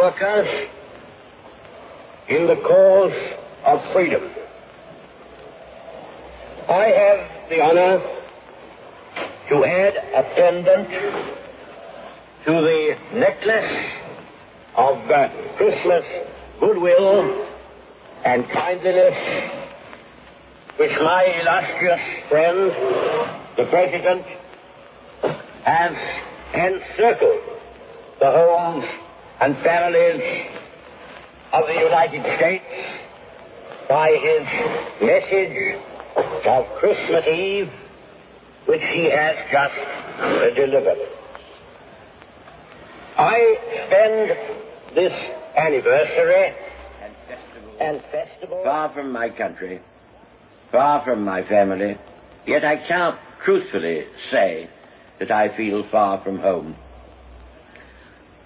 workers in the cause of freedom. I have the honor to add a pendant to the necklace of uh, Christmas goodwill and kindliness which my illustrious friend, the President, has encircled the homes and families of the United States by his message of Christmas Eve, which he has just delivered. I spend this anniversary and festival and festival far from my country, far from my family, yet I cannot truthfully say that I feel far from home.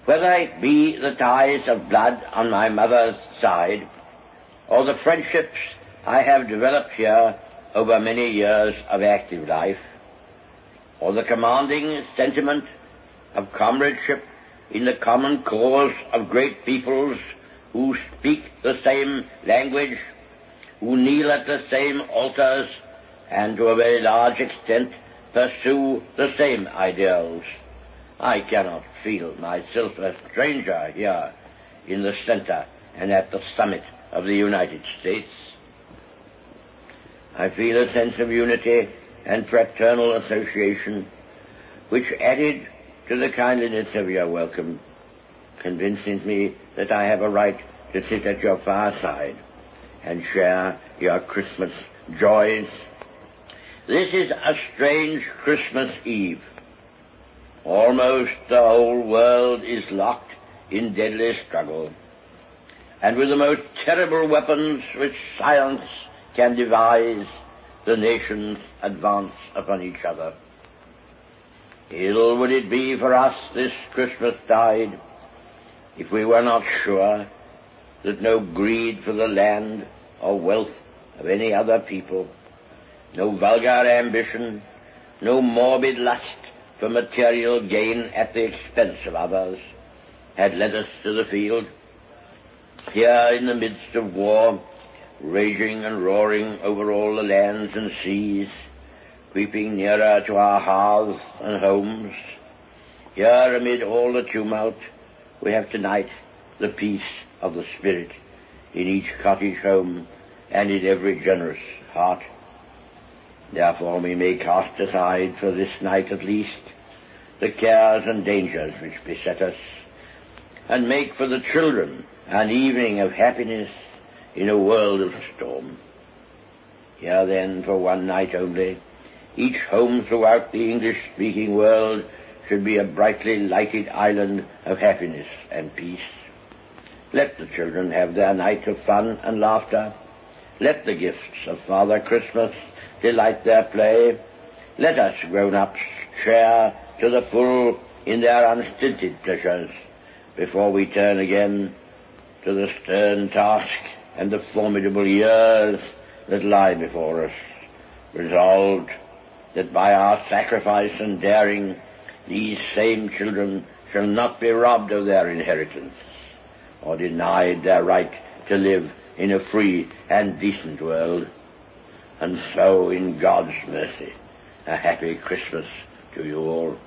Whether it be the ties of blood on my mother's side, or the friendships I have developed here over many years of active life, or the commanding sentiment of comradeship in the common cause of great peoples who speak the same language, who kneel at the same altars, and to a very large extent pursue the same ideals. I cannot feel myself a stranger here in the center and at the summit of the United States. I feel a sense of unity and fraternal association, which added to the kindliness of your welcome, convinces me that I have a right to sit at your fireside and share your Christmas joys. This is a strange Christmas Eve. Almost the whole world is locked in deadly struggle, and with the most terrible weapons which science can devise, the nations advance upon each other. Ill would it be for us this Christmas tide if we were not sure that no greed for the land or wealth of any other people, no vulgar ambition, no morbid lust for material gain at the expense of others had led us to the field. Here in the midst of war, raging and roaring over all the lands and seas, creeping nearer to our hearths and homes. Here, amid all the tumult, we have tonight the peace of the Spirit in each cottage home and in every generous heart. Therefore, we may cast aside for this night at least the cares and dangers which beset us, and make for the children an evening of happiness in a world of storm. Here then, for one night only, each home throughout the English-speaking world should be a brightly lighted island of happiness and peace. Let the children have their night of fun and laughter. Let the gifts of Father Christmas delight their play. Let us grown-ups share to the full in their unstinted pleasures before we turn again to the stern task and the formidable years that lie before us, resolved that by our sacrifice and daring these same children shall not be robbed of their inheritance or denied their right to live in a free and decent world. And so, in God's mercy, a happy Christmas to you all.